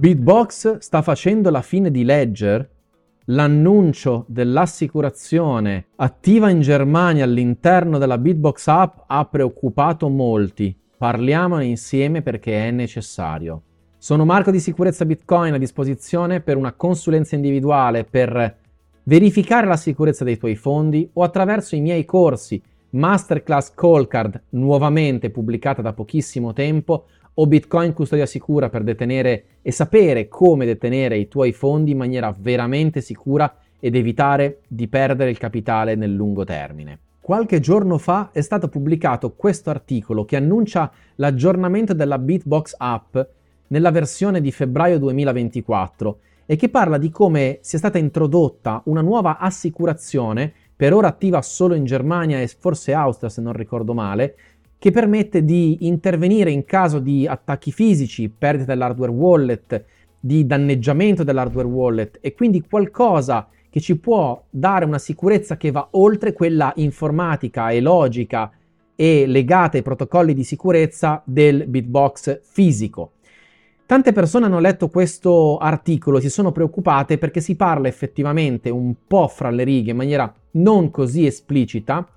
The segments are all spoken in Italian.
Beatbox sta facendo la fine di Ledger? L'annuncio dell'assicurazione attiva in Germania all'interno della Beatbox app ha preoccupato molti. Parliamone insieme perché è necessario. Sono Marco di Sicurezza Bitcoin a disposizione per una consulenza individuale per verificare la sicurezza dei tuoi fondi o attraverso i miei corsi Masterclass Call Card nuovamente pubblicata da pochissimo tempo o Bitcoin custodia sicura per detenere e sapere come detenere i tuoi fondi in maniera veramente sicura ed evitare di perdere il capitale nel lungo termine. Qualche giorno fa è stato pubblicato questo articolo che annuncia l'aggiornamento della Bitbox app nella versione di febbraio 2024 e che parla di come sia stata introdotta una nuova assicurazione, per ora attiva solo in Germania e forse Austria se non ricordo male, che permette di intervenire in caso di attacchi fisici, perdita dell'hardware wallet, di danneggiamento dell'hardware wallet e quindi qualcosa che ci può dare una sicurezza che va oltre quella informatica e logica e legata ai protocolli di sicurezza del bitbox fisico. Tante persone hanno letto questo articolo e si sono preoccupate perché si parla effettivamente un po' fra le righe in maniera non così esplicita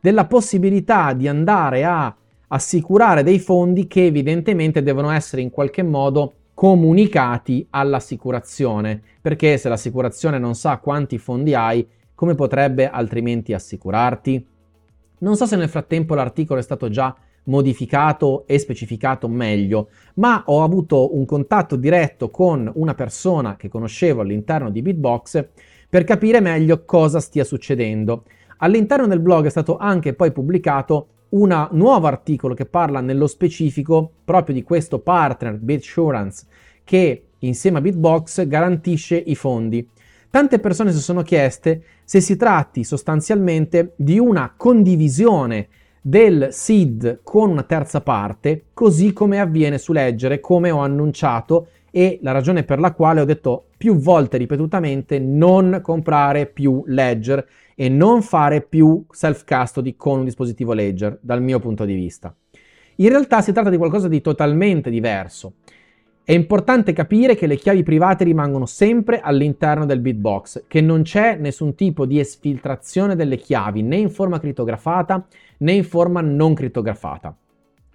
della possibilità di andare a assicurare dei fondi che evidentemente devono essere in qualche modo comunicati all'assicurazione, perché se l'assicurazione non sa quanti fondi hai, come potrebbe altrimenti assicurarti? Non so se nel frattempo l'articolo è stato già modificato e specificato meglio, ma ho avuto un contatto diretto con una persona che conoscevo all'interno di Bitbox per capire meglio cosa stia succedendo. All'interno del blog è stato anche poi pubblicato un nuovo articolo che parla nello specifico proprio di questo partner BitSurance che insieme a Bitbox garantisce i fondi. Tante persone si sono chieste se si tratti sostanzialmente di una condivisione del SID con una terza parte, così come avviene su Ledger, come ho annunciato e la ragione per la quale ho detto più volte ripetutamente non comprare più Ledger e non fare più self-custody con un dispositivo Ledger, dal mio punto di vista. In realtà si tratta di qualcosa di totalmente diverso. È importante capire che le chiavi private rimangono sempre all'interno del bitbox, che non c'è nessun tipo di esfiltrazione delle chiavi né in forma crittografata né in forma non crittografata.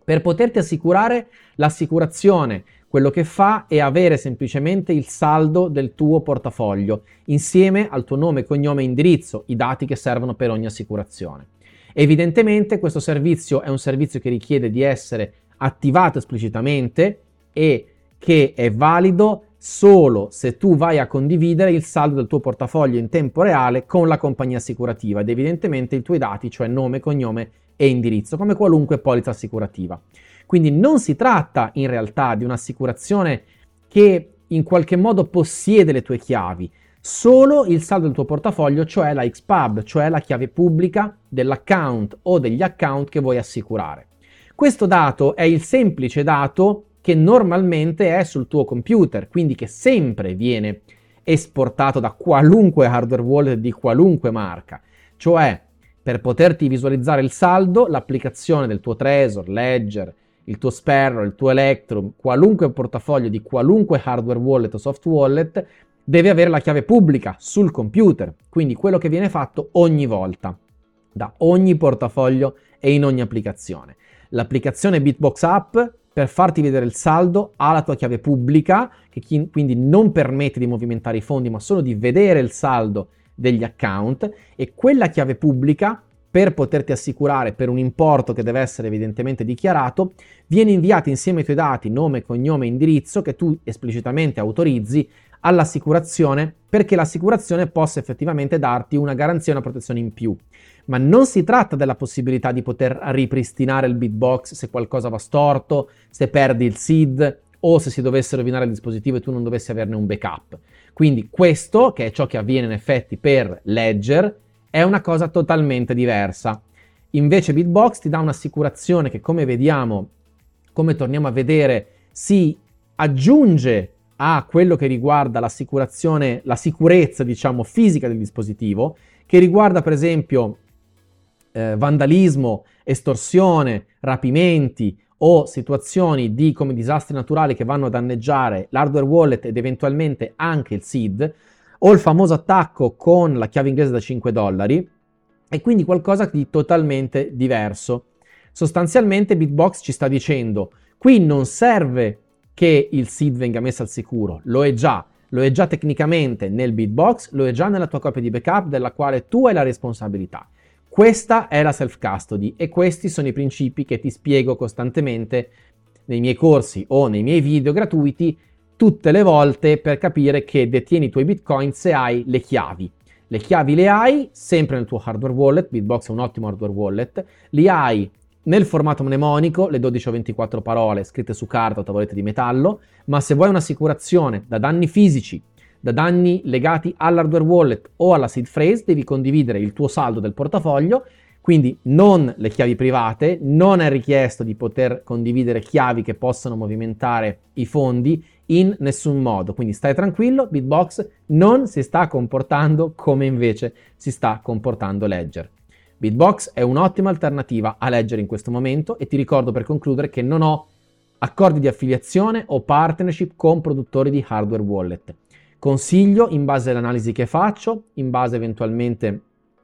Per poterti assicurare, l'assicurazione quello che fa è avere semplicemente il saldo del tuo portafoglio insieme al tuo nome, cognome e indirizzo, i dati che servono per ogni assicurazione. Evidentemente questo servizio è un servizio che richiede di essere attivato esplicitamente e che è valido solo se tu vai a condividere il saldo del tuo portafoglio in tempo reale con la compagnia assicurativa ed evidentemente i tuoi dati, cioè nome, cognome e indirizzo, come qualunque polizza assicurativa. Quindi non si tratta in realtà di un'assicurazione che in qualche modo possiede le tue chiavi, solo il saldo del tuo portafoglio, cioè la XPub, cioè la chiave pubblica dell'account o degli account che vuoi assicurare. Questo dato è il semplice dato che normalmente è sul tuo computer, quindi che sempre viene esportato da qualunque hardware wallet di qualunque marca. Cioè, per poterti visualizzare il saldo, l'applicazione del tuo Trezor, Ledger, il tuo Sparrow, il tuo Electrum, qualunque portafoglio di qualunque hardware wallet o soft wallet deve avere la chiave pubblica sul computer, quindi quello che viene fatto ogni volta, da ogni portafoglio e in ogni applicazione. L'applicazione Bitbox App per farti vedere il saldo ha la tua chiave pubblica, che quindi non permette di movimentare i fondi, ma solo di vedere il saldo degli account e quella chiave pubblica per poterti assicurare per un importo che deve essere evidentemente dichiarato, viene inviato insieme ai tuoi dati, nome, cognome indirizzo che tu esplicitamente autorizzi all'assicurazione perché l'assicurazione possa effettivamente darti una garanzia una protezione in più. Ma non si tratta della possibilità di poter ripristinare il bitbox se qualcosa va storto, se perdi il SID o se si dovesse rovinare il dispositivo e tu non dovessi averne un backup. Quindi questo, che è ciò che avviene in effetti per Ledger, è una cosa totalmente diversa. Invece Bitbox ti dà un'assicurazione che come vediamo, come torniamo a vedere, si aggiunge a quello che riguarda l'assicurazione, la sicurezza, diciamo, fisica del dispositivo, che riguarda per esempio eh, vandalismo, estorsione, rapimenti o situazioni di come disastri naturali che vanno a danneggiare l'hardware wallet ed eventualmente anche il SID, o il famoso attacco con la chiave inglese da 5 dollari, e quindi qualcosa di totalmente diverso. Sostanzialmente Bitbox ci sta dicendo, qui non serve che il SID venga messo al sicuro, lo è già, lo è già tecnicamente nel Bitbox, lo è già nella tua copia di backup della quale tu hai la responsabilità. Questa è la self-custody e questi sono i principi che ti spiego costantemente nei miei corsi o nei miei video gratuiti tutte le volte per capire che detieni i tuoi bitcoin se hai le chiavi. Le chiavi le hai sempre nel tuo hardware wallet, Bitbox è un ottimo hardware wallet, li hai nel formato mnemonico, le 12 o 24 parole scritte su carta o tavolette di metallo, ma se vuoi un'assicurazione da danni fisici, da danni legati all'hardware wallet o alla seed phrase, devi condividere il tuo saldo del portafoglio, quindi non le chiavi private, non è richiesto di poter condividere chiavi che possano movimentare i fondi in nessun modo. Quindi stai tranquillo, Bitbox non si sta comportando come invece si sta comportando Ledger. Bitbox è un'ottima alternativa a leggere in questo momento e ti ricordo per concludere che non ho accordi di affiliazione o partnership con produttori di hardware wallet. Consiglio in base all'analisi che faccio, in base eventualmente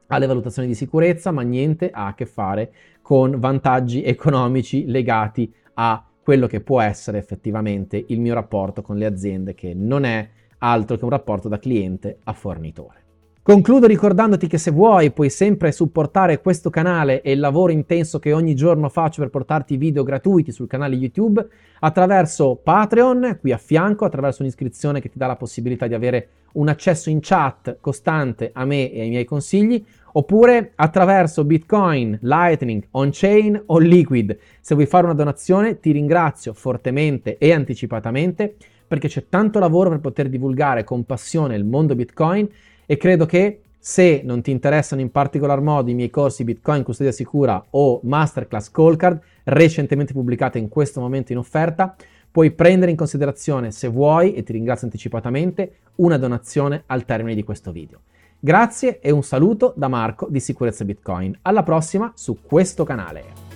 alle valutazioni di sicurezza, ma niente ha a che fare con vantaggi economici legati a quello che può essere effettivamente il mio rapporto con le aziende, che non è altro che un rapporto da cliente a fornitore. Concludo ricordandoti che se vuoi puoi sempre supportare questo canale e il lavoro intenso che ogni giorno faccio per portarti video gratuiti sul canale YouTube attraverso Patreon, qui a fianco, attraverso un'iscrizione che ti dà la possibilità di avere un accesso in chat costante a me e ai miei consigli, oppure attraverso Bitcoin, Lightning, On-Chain o Liquid. Se vuoi fare una donazione ti ringrazio fortemente e anticipatamente perché c'è tanto lavoro per poter divulgare con passione il mondo Bitcoin e credo che se non ti interessano in particolar modo i miei corsi Bitcoin Custodia Sicura o Masterclass Call Card recentemente pubblicate in questo momento in offerta, puoi prendere in considerazione se vuoi, e ti ringrazio anticipatamente, una donazione al termine di questo video. Grazie e un saluto da Marco di Sicurezza Bitcoin. Alla prossima su questo canale.